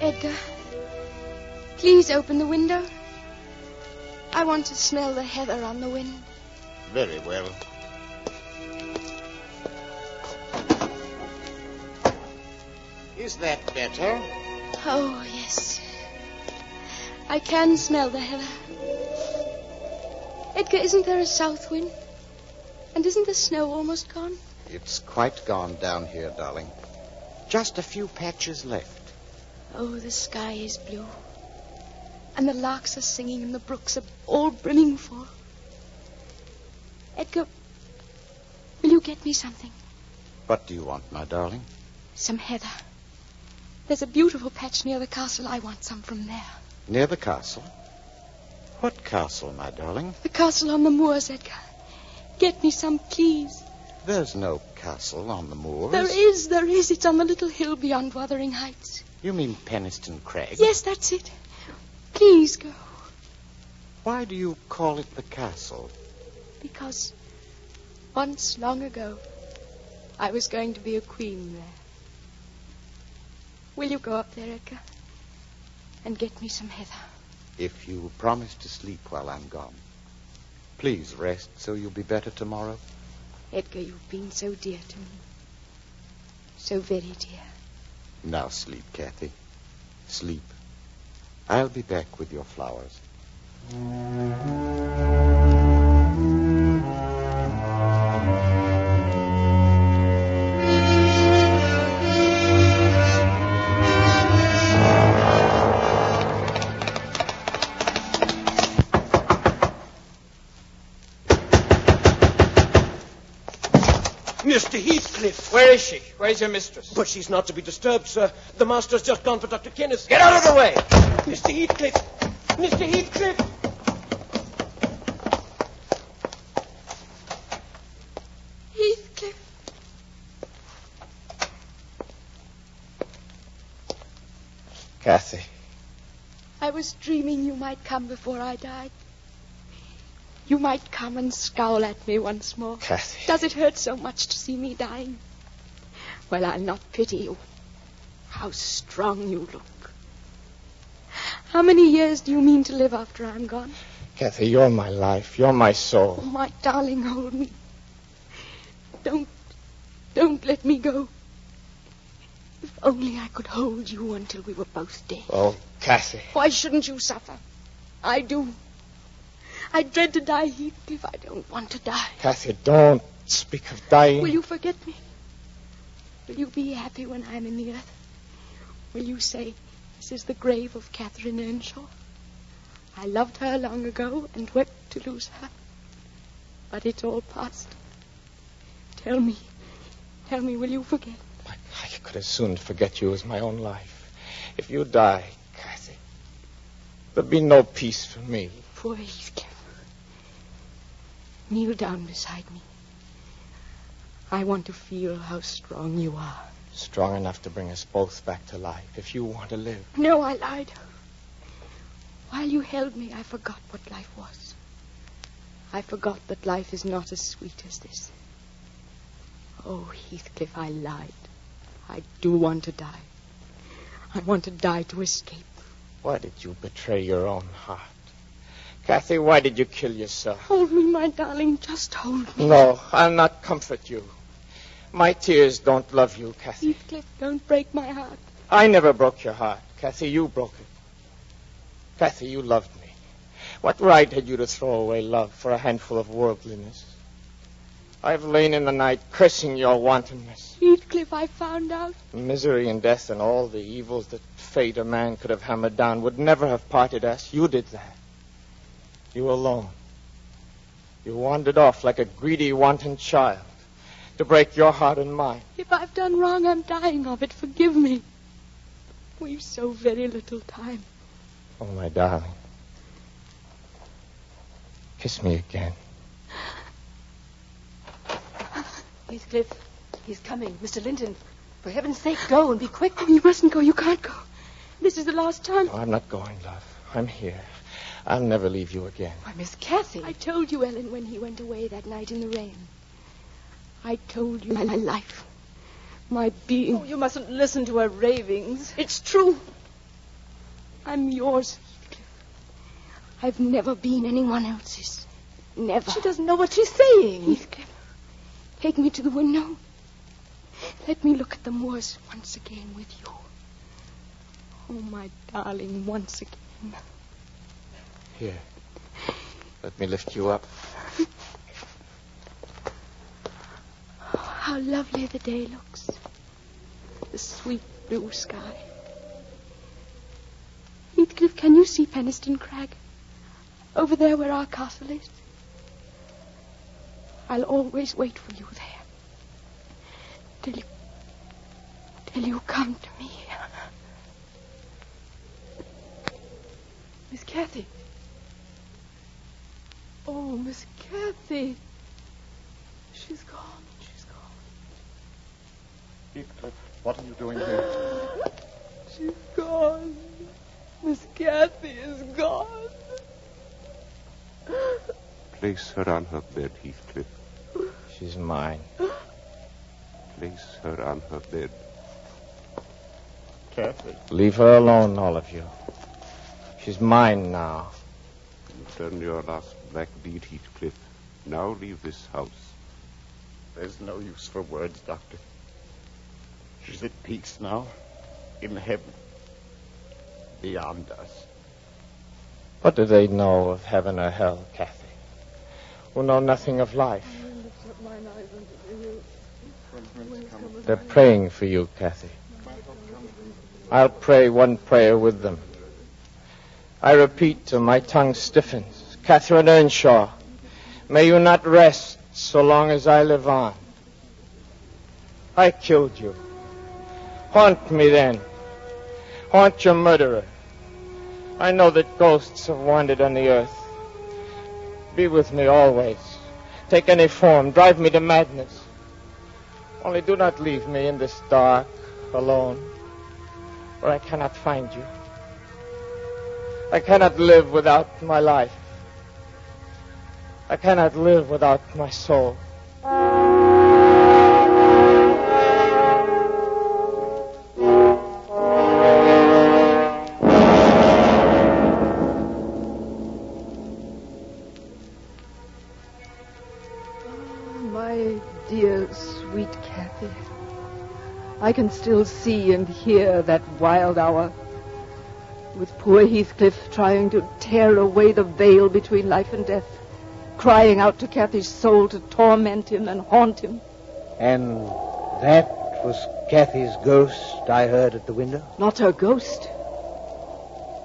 Edgar, please open the window. I want to smell the heather on the wind. Very well. Is that better? Oh, yes. I can smell the heather. Edgar, isn't there a south wind? And isn't the snow almost gone? It's quite gone down here, darling. Just a few patches left. Oh, the sky is blue. And the larks are singing and the brooks are all brimming full. Edgar, will you get me something? What do you want, my darling? Some heather. There's a beautiful patch near the castle. I want some from there. Near the castle? What castle, my darling? The castle on the moors, Edgar. Get me some, please. There's no castle on the moors. There is, there is. It's on the little hill beyond Wuthering Heights. You mean Penistone Crag? Yes, that's it. Please go. Why do you call it the castle? Because once long ago, I was going to be a queen there. Will you go up there, Edgar? And get me some heather. If you promise to sleep while I'm gone. Please rest so you'll be better tomorrow. Edgar, you've been so dear to me. So very dear. Now sleep, Cathy. Sleep. I'll be back with your flowers. Where is she? Where's your mistress? But she's not to be disturbed, sir. The master's just gone for Dr. Kenneth. Get out of the way! Mr. Heathcliff! Mr. Heathcliff! Heathcliff. Cathy. I was dreaming you might come before I died. You might come and scowl at me once more. Cathy. Does it hurt so much to see me dying? Well, I'll not pity you. How strong you look. How many years do you mean to live after I'm gone? Cathy, you're my life. You're my soul. Oh, my darling, hold me. Don't, don't let me go. If only I could hold you until we were both dead. Oh, Cathy. Why shouldn't you suffer? I do. I dread to die, Heathcliff. I don't want to die. Cathy, don't speak of dying. Will you forget me? Will you be happy when I'm in the earth? Will you say, this is the grave of Catherine Earnshaw? I loved her long ago and wept to lose her. But it's all past. Tell me, tell me, will you forget? I could as soon forget you as my own life. If you die, Cathy, there'll be no peace for me. Poor Heathcliff. Kneel down beside me. I want to feel how strong you are. Strong enough to bring us both back to life if you want to live. No, I lied. While you held me, I forgot what life was. I forgot that life is not as sweet as this. Oh, Heathcliff, I lied. I do want to die. I want to die to escape. Why did you betray your own heart? Cathy, why did you kill yourself? Hold me, my darling. Just hold me. No, I'll not comfort you. My tears don't love you, Cathy. Heathcliff, don't break my heart. I never broke your heart. Cathy, you broke it. Cathy, you loved me. What right had you to throw away love for a handful of worldliness? I've lain in the night cursing your wantonness. Heathcliff, I found out. Misery and death and all the evils that fate or man could have hammered down would never have parted us. You did that. You alone. You wandered off like a greedy, wanton child to break your heart and mine. If I've done wrong, I'm dying of it. Forgive me. We've so very little time. Oh, my darling. Kiss me again. Heathcliff, he's coming. Mr. Linton, for heaven's sake, go and be quick. Oh, You mustn't go. You can't go. This is the last time. No, I'm not going, love. I'm here. I'll never leave you again. Why, Miss Cathy. I told you, Ellen, when he went away that night in the rain. I told you my life, my being. Oh, you mustn't listen to her ravings. It's true. I'm yours, Heathcliff. I've never been anyone else's. Never. She doesn't know what she's saying. Heathcliff, take me to the window. Let me look at the moors once again with you. Oh, my darling, once again. Here. Let me lift you up. Oh, how lovely the day looks. The sweet blue sky. Heathcliff, can you see Penistone Crag? Over there where our castle is? I'll always wait for you there. Till you... Till you come to me. Miss Cathy. Oh, Miss Cathy. She's gone. Heathcliff, what are you doing here? She's gone. Miss Cathy is gone. Place her on her bed, Heathcliff. She's mine. Place her on her bed. Cathy. Leave her alone, all of you. She's mine now. You've done your last black deed, Heathcliff. Now leave this house. There's no use for words, Doctor. She's at peace now. In heaven. Beyond us. What do they know of heaven or hell, Cathy? Who know nothing of life. They're praying for you, Cathy. I'll pray one prayer with them. I repeat till my tongue stiffens. Catherine Earnshaw, may you not rest so long as I live on. I killed you. Haunt me then. Haunt your murderer. I know that ghosts have wandered on the earth. Be with me always. Take any form. Drive me to madness. Only do not leave me in this dark, alone, where I cannot find you. I cannot live without my life. I cannot live without my soul. I can still see and hear that wild hour. With poor Heathcliff trying to tear away the veil between life and death, crying out to Cathy's soul to torment him and haunt him. And that was Cathy's ghost I heard at the window? Not her ghost,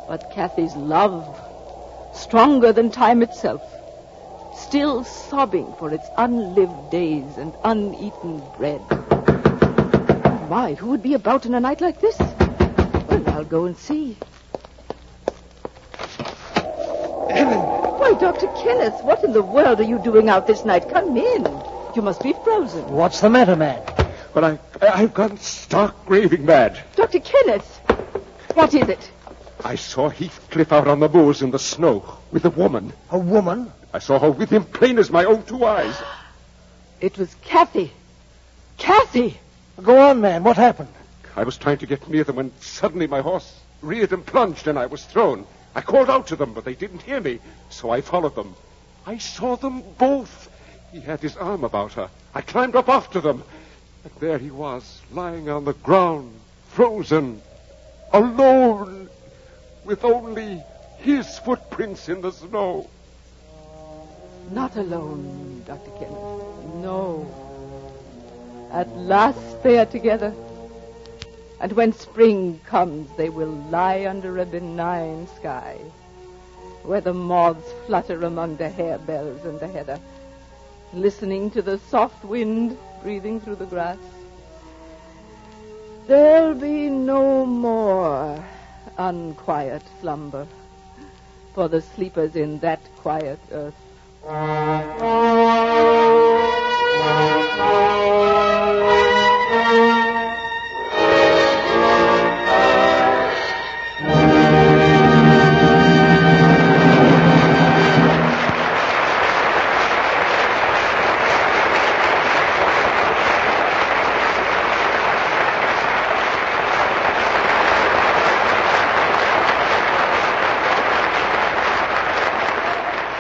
but Cathy's love, stronger than time itself, still sobbing for its unlived days and uneaten bread. My, who would be about in a night like this? Well, I'll go and see. Why, Dr. Kenneth, what in the world are you doing out this night? Come in. You must be frozen. What's the matter, man? Well, I, I've gone stark raving mad. Dr. Kenneth, what is it? I saw Heathcliff out on the moors in the snow with a woman. A woman? I saw her with him plain as my own two eyes. It was Cathy. Cathy! Go on, man. What happened? I was trying to get near them when suddenly my horse reared and plunged and I was thrown. I called out to them, but they didn't hear me, so I followed them. I saw them both. He had his arm about her. I climbed up after them. And there he was, lying on the ground, frozen, alone, with only his footprints in the snow. Not alone, Dr. Kenneth. No. At last they are together. And when spring comes, they will lie under a benign sky, where the moths flutter among the harebells and the heather, listening to the soft wind breathing through the grass. There'll be no more unquiet slumber for the sleepers in that quiet earth.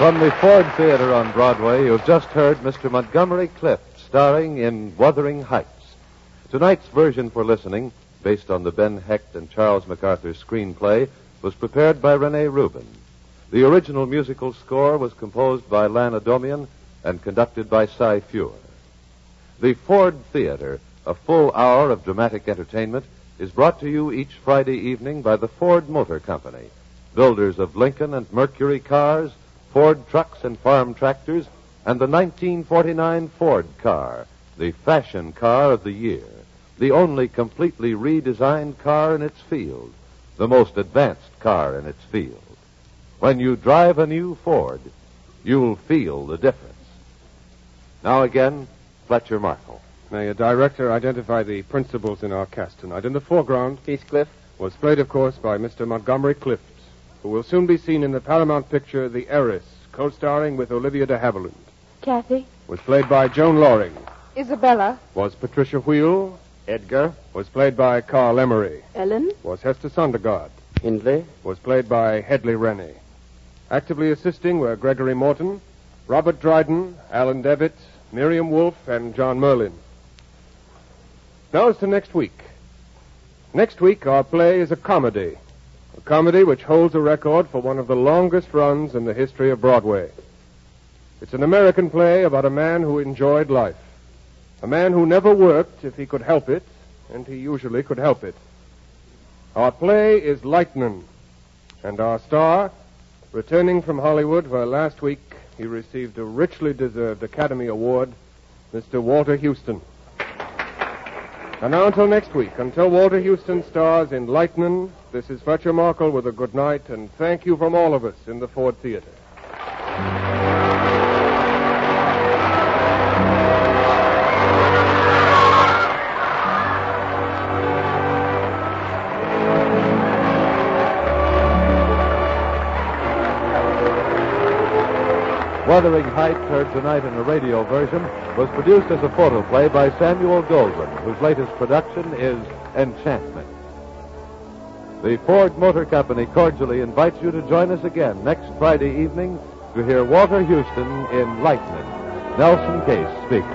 From the Ford Theater on Broadway, you've just heard Mr. Montgomery Clift starring in Wuthering Heights. Tonight's version for listening, based on the Ben Hecht and Charles MacArthur screenplay, was prepared by Rene Rubin. The original musical score was composed by Lan Adomian and conducted by Cy Feuer. The Ford Theater, a full hour of dramatic entertainment, is brought to you each Friday evening by the Ford Motor Company, builders of Lincoln and Mercury cars, Ford trucks and farm tractors, and the 1949 Ford car, the fashion car of the year, the only completely redesigned car in its field, the most advanced car in its field. When you drive a new Ford, you'll feel the difference. Now again, Fletcher Markle. May a director identify the principals in our cast tonight? In the foreground, Heathcliff was played, of course, by Mr. Montgomery Clift, who will soon be seen in the Paramount picture The Heiress, co-starring with Olivia de Havilland. Cathy? Was played by Joan Lorring. Isabella? Was Patricia Wheel. Edgar? Was played by Carl Emery. Ellen? Was Hester Sondergaard. Hindley? Was played by Hedley Rennie. Actively assisting were Gregory Morton, Robert Dryden, Alan Devitt, Miriam Wolfe, and John Merlin. Now as to next week. Next week, our play is a comedy. A comedy which holds a record for one of the longest runs in the history of Broadway. It's an American play about a man who enjoyed life. A man who never worked if he could help it, and he usually could help it. Our play is Lightnin', and our star, returning from Hollywood where last week he received a richly deserved Academy Award, Mr. Walter Huston. And now until next week, until Walter Huston stars in Lightnin', this is Fletcher Markle with a good night, and thank you from all of us in the Ford Theater. Wuthering Heights, heard tonight in a radio version, was produced as a photoplay by Samuel Goldwyn, whose latest production is Enchantment. The Ford Motor Company cordially invites you to join us again next Friday evening to hear Walter Huston in Lightnin'. Nelson Case speaking.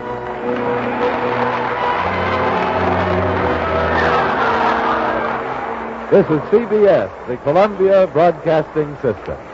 This is CBS, the Columbia Broadcasting System.